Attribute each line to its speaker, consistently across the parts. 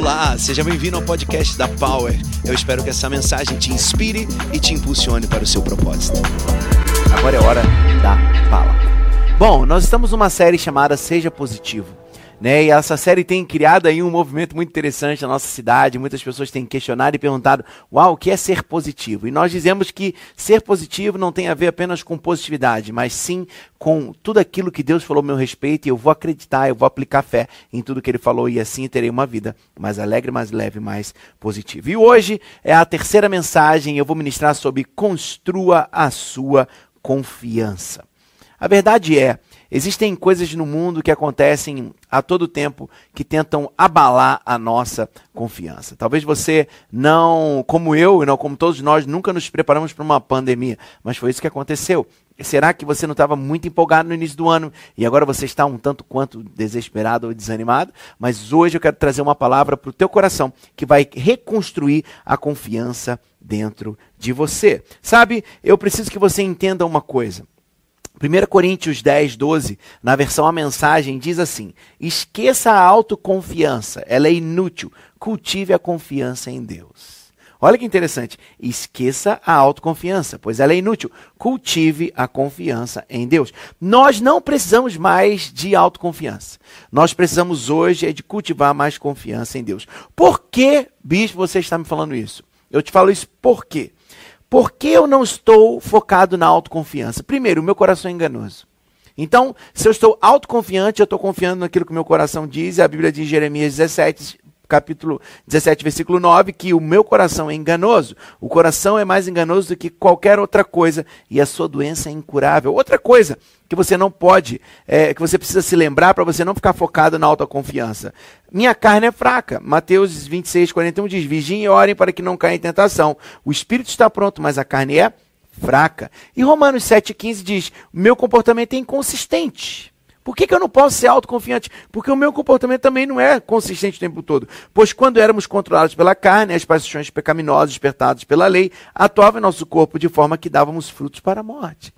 Speaker 1: Olá, seja bem-vindo ao podcast da Power. Eu espero que essa mensagem te inspire e te impulsione para o seu propósito.
Speaker 2: Agora é hora da fala. Bom, nós estamos numa série chamada Seja Positivo. Né? E essa série tem criado aí um movimento muito interessante na nossa cidade. Muitas pessoas têm questionado e perguntado: Uau, o que é ser positivo? E nós dizemos que ser positivo não tem a ver apenas com positividade, mas sim com tudo aquilo que Deus falou a meu respeito. E eu vou acreditar, eu vou aplicar fé em tudo que Ele falou, e assim terei uma vida mais alegre, mais leve, mais positiva. E hoje é a terceira mensagem. Eu vou ministrar sobre construa a sua confiança. A verdade é Existem coisas no mundo que acontecem a todo tempo que tentam abalar a nossa confiança. Talvez você não, como eu e não como todos nós, nunca nos preparamos para uma pandemia, mas foi isso que aconteceu. Será que você não estava muito empolgado no início do ano e agora você está um tanto quanto desesperado ou desanimado? Mas hoje eu quero trazer uma palavra para o teu coração que vai reconstruir a confiança dentro de você. Sabe, eu preciso que você entenda uma coisa. 1 Coríntios 10, 12, na versão A Mensagem, diz assim: Esqueça a autoconfiança, ela é inútil. Cultive a confiança em Deus. Olha que interessante. Esqueça a autoconfiança, pois ela é inútil. Cultive a confiança em Deus. Nós não precisamos mais de autoconfiança. Nós precisamos hoje é de cultivar mais confiança em Deus. Por que, bispo, você está me falando isso? Eu te falo isso por quê? Por que eu não estou focado na autoconfiança? Primeiro, o meu coração é enganoso. Então, se eu estou autoconfiante, eu estou confiando naquilo que o meu coração diz, a Bíblia diz em Jeremias 17, capítulo 17, versículo 9, que o meu coração é enganoso. O coração é mais enganoso do que qualquer outra coisa e a sua doença é incurável. Outra coisa que você não pode, é, que você precisa se lembrar para você não ficar focado na autoconfiança. Minha carne é fraca. Mateus 26, 41 diz: Vigiem e orem para que não caia em tentação. O espírito está pronto, mas a carne é fraca. E Romanos 7,15 diz: Meu comportamento é inconsistente. Por que, que eu não posso ser autoconfiante? Porque o meu comportamento também não é consistente o tempo todo. Pois quando éramos controlados pela carne, as paixões pecaminosas despertadas pela lei, atuava em nosso corpo de forma que dávamos frutos para a morte.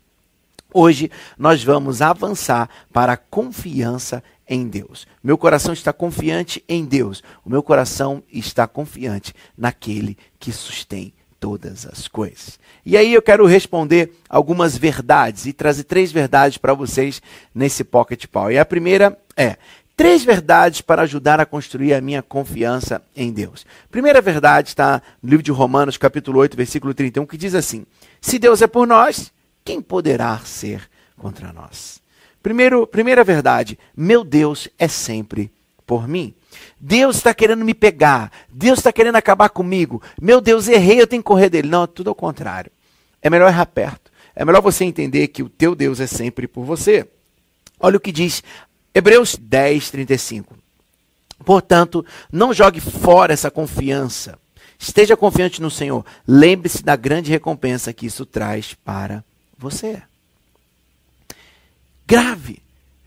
Speaker 2: Hoje nós vamos avançar para a confiança em Deus. Meu coração está confiante em Deus. O meu coração está confiante naquele que sustém todas as coisas. E aí eu quero responder algumas verdades e trazer três verdades para vocês nesse Pocket Power. E a primeira é: três verdades para ajudar a construir a minha confiança em Deus. Primeira verdade está no livro de Romanos, capítulo 8, versículo 31, que diz assim: Se Deus é por nós, quem poderá ser contra nós? Primeiro, primeira verdade: meu Deus é sempre por mim. Deus está querendo me pegar. Deus está querendo acabar comigo. Meu Deus, errei, eu tenho que correr dele. Não, tudo ao contrário. É melhor errar perto. É melhor você entender que o teu Deus é sempre por você. Olha o que diz Hebreus 10, 35. Portanto, não jogue fora essa confiança. Esteja confiante no Senhor. Lembre-se da grande recompensa que isso traz para você. Grave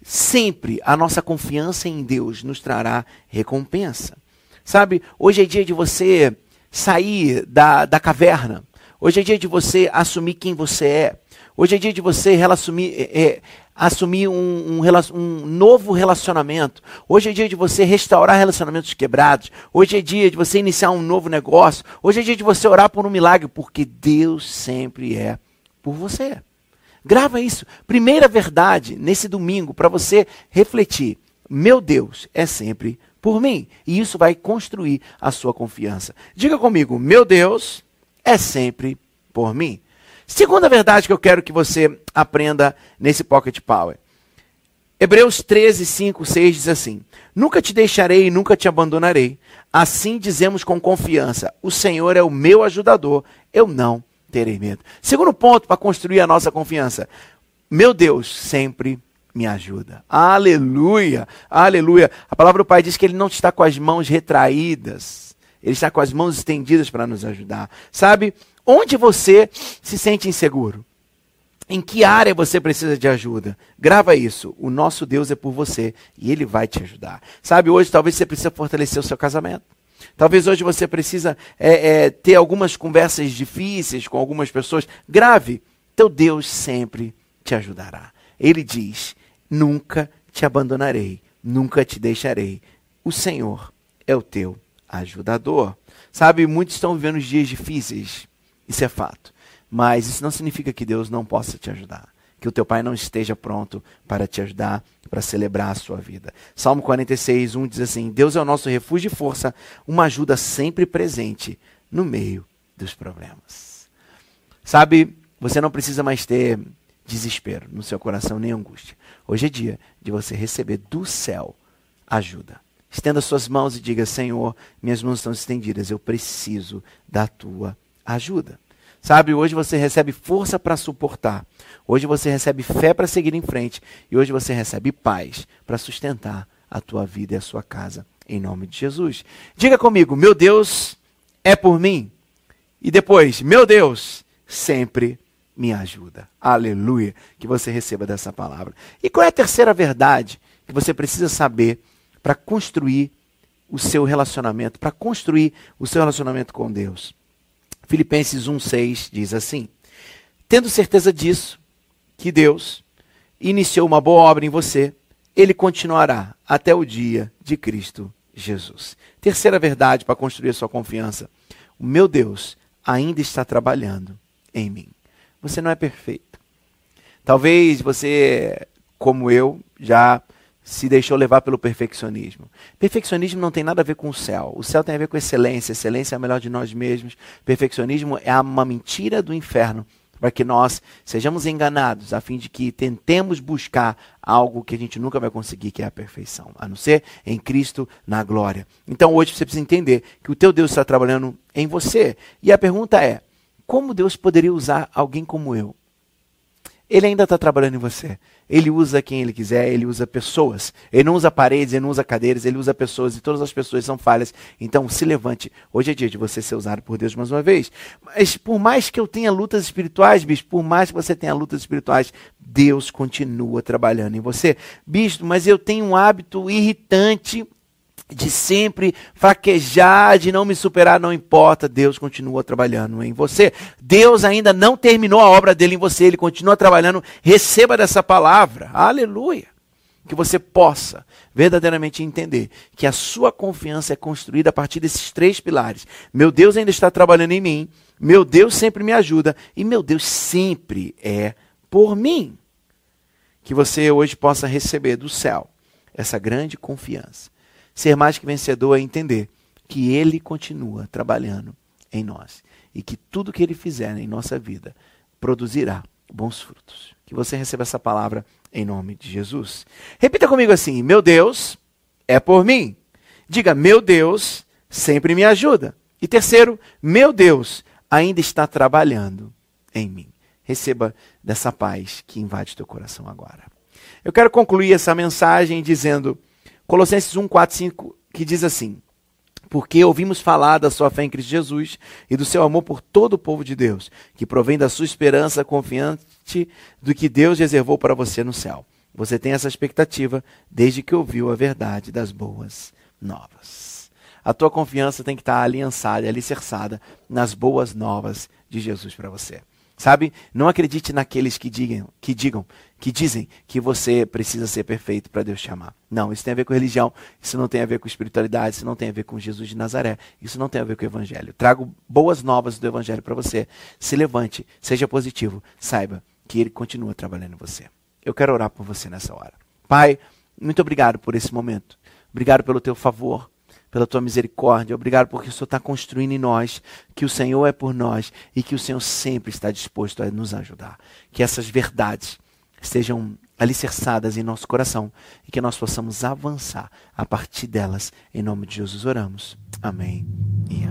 Speaker 2: sempre a nossa confiança em Deus nos trará recompensa. Sabe, hoje é dia de você sair da, da caverna. Hoje é dia de você assumir quem você é. Hoje é dia de você assumir, é, é, assumir um, um, um, novo relacionamento. Hoje é dia de você restaurar relacionamentos quebrados. Hoje é dia de você iniciar um novo negócio. Hoje é dia de você orar por um milagre, porque Deus sempre é por você. Grava isso. Primeira verdade nesse domingo para você refletir. Meu Deus é sempre por mim. E isso vai construir a sua confiança. Diga comigo, meu Deus é sempre por mim. Segunda verdade que eu quero que você aprenda nesse Pocket Power. Hebreus 13, 5, 6 diz assim: Nunca te deixarei e nunca te abandonarei. Assim dizemos com confiança: O Senhor é o meu ajudador, eu não terem medo. Segundo ponto para construir a nossa confiança. Meu Deus sempre me ajuda. Aleluia! Aleluia! A palavra do Pai diz que Ele não está com as mãos retraídas. Ele está com as mãos estendidas para nos ajudar. Sabe? Onde você se sente inseguro? Em que área você precisa de ajuda? Grava isso. O nosso Deus é por você e Ele vai te ajudar. Sabe, hoje talvez você precisa fortalecer o seu casamento. Talvez hoje você precisa é, é, ter algumas conversas difíceis com algumas pessoas. Grave. Teu Deus sempre te ajudará. Ele diz: Nunca te abandonarei, nunca te deixarei. O Senhor é o teu ajudador. Sabe, muitos estão vivendo dias difíceis, isso é fato. Mas isso não significa que Deus não possa te ajudar. Que o teu pai não esteja pronto para te ajudar, para celebrar a sua vida. Salmo 46, 1 diz assim: Deus é o nosso refúgio e força, uma ajuda sempre presente no meio dos problemas. Sabe, você não precisa mais ter desespero no seu coração nem angústia. Hoje é dia de você receber do céu ajuda. Estenda suas mãos e diga: Senhor, minhas mãos estão estendidas, eu preciso da tua ajuda. Sabe, hoje você recebe força para suportar. Hoje você recebe fé para seguir em frente. E hoje você recebe paz para sustentar a tua vida e a sua casa. Em nome de Jesus. Diga comigo: Meu Deus é por mim. E depois, meu Deus sempre me ajuda. Aleluia. Que você receba dessa palavra. E qual é a terceira verdade que você precisa saber para construir o seu relacionamento, para construir o seu relacionamento com Deus? Filipenses 1,6 diz assim: Tendo certeza disso, que Deus iniciou uma boa obra em você, ele continuará até o dia de Cristo Jesus. Terceira verdade para construir a sua confiança: o meu Deus ainda está trabalhando em mim. Você não é perfeito. Talvez você, como eu, já se deixou levar pelo perfeccionismo. Perfeccionismo não tem nada a ver com o céu. O céu tem a ver com excelência. Excelência é a melhor de nós mesmos. Perfeccionismo é uma mentira do inferno para que nós sejamos enganados, a fim de que tentemos buscar algo que a gente nunca vai conseguir, que é a perfeição, a não ser em Cristo na glória. Então hoje você precisa entender que o teu Deus está trabalhando em você. E a pergunta é: como Deus poderia usar alguém como eu? Ele ainda está trabalhando em você. Ele usa quem ele quiser, ele usa pessoas. Ele não usa paredes, ele não usa cadeiras, ele usa pessoas e todas as pessoas são falhas. Então se levante. Hoje é dia de você ser usado por Deus mais uma vez. Mas por mais que eu tenha lutas espirituais, bicho, por mais que você tenha lutas espirituais, Deus continua trabalhando em você. Bicho, mas eu tenho um hábito irritante de sempre fraquejar, de não me superar, não importa, Deus continua trabalhando em você. Deus ainda não terminou a obra dele em você, ele continua trabalhando. Receba dessa palavra, aleluia. Que você possa verdadeiramente entender que a sua confiança é construída a partir desses três pilares. Meu Deus ainda está trabalhando em mim, meu Deus sempre me ajuda e meu Deus sempre é por mim. Que você hoje possa receber do céu essa grande confiança Ser mais que vencedor é entender que Ele continua trabalhando em nós e que tudo que Ele fizer em nossa vida produzirá bons frutos. Que você receba essa palavra em nome de Jesus. Repita comigo assim: Meu Deus é por mim. Diga, meu Deus sempre me ajuda. E terceiro, meu Deus ainda está trabalhando em mim. Receba dessa paz que invade teu coração agora. Eu quero concluir essa mensagem dizendo Colossenses 1, 4, 5, que diz assim: Porque ouvimos falar da sua fé em Cristo Jesus e do seu amor por todo o povo de Deus, que provém da sua esperança confiante do que Deus reservou para você no céu. Você tem essa expectativa desde que ouviu a verdade das boas novas. A tua confiança tem que estar aliançada, alicerçada nas boas novas de Jesus para você. Sabe? Não acredite naqueles que digam, que digam, que dizem que você precisa ser perfeito para Deus te amar. Não, isso tem a ver com religião, isso não tem a ver com espiritualidade, isso não tem a ver com Jesus de Nazaré, isso não tem a ver com o evangelho. Trago boas novas do evangelho para você. Se levante, seja positivo, saiba que ele continua trabalhando em você. Eu quero orar por você nessa hora. Pai, muito obrigado por esse momento. Obrigado pelo teu favor pela tua misericórdia. Obrigado porque o Senhor está construindo em nós, que o Senhor é por nós e que o Senhor sempre está disposto a nos ajudar. Que essas verdades estejam alicerçadas em nosso coração e que nós possamos avançar a partir delas. Em nome de Jesus oramos. Amém e.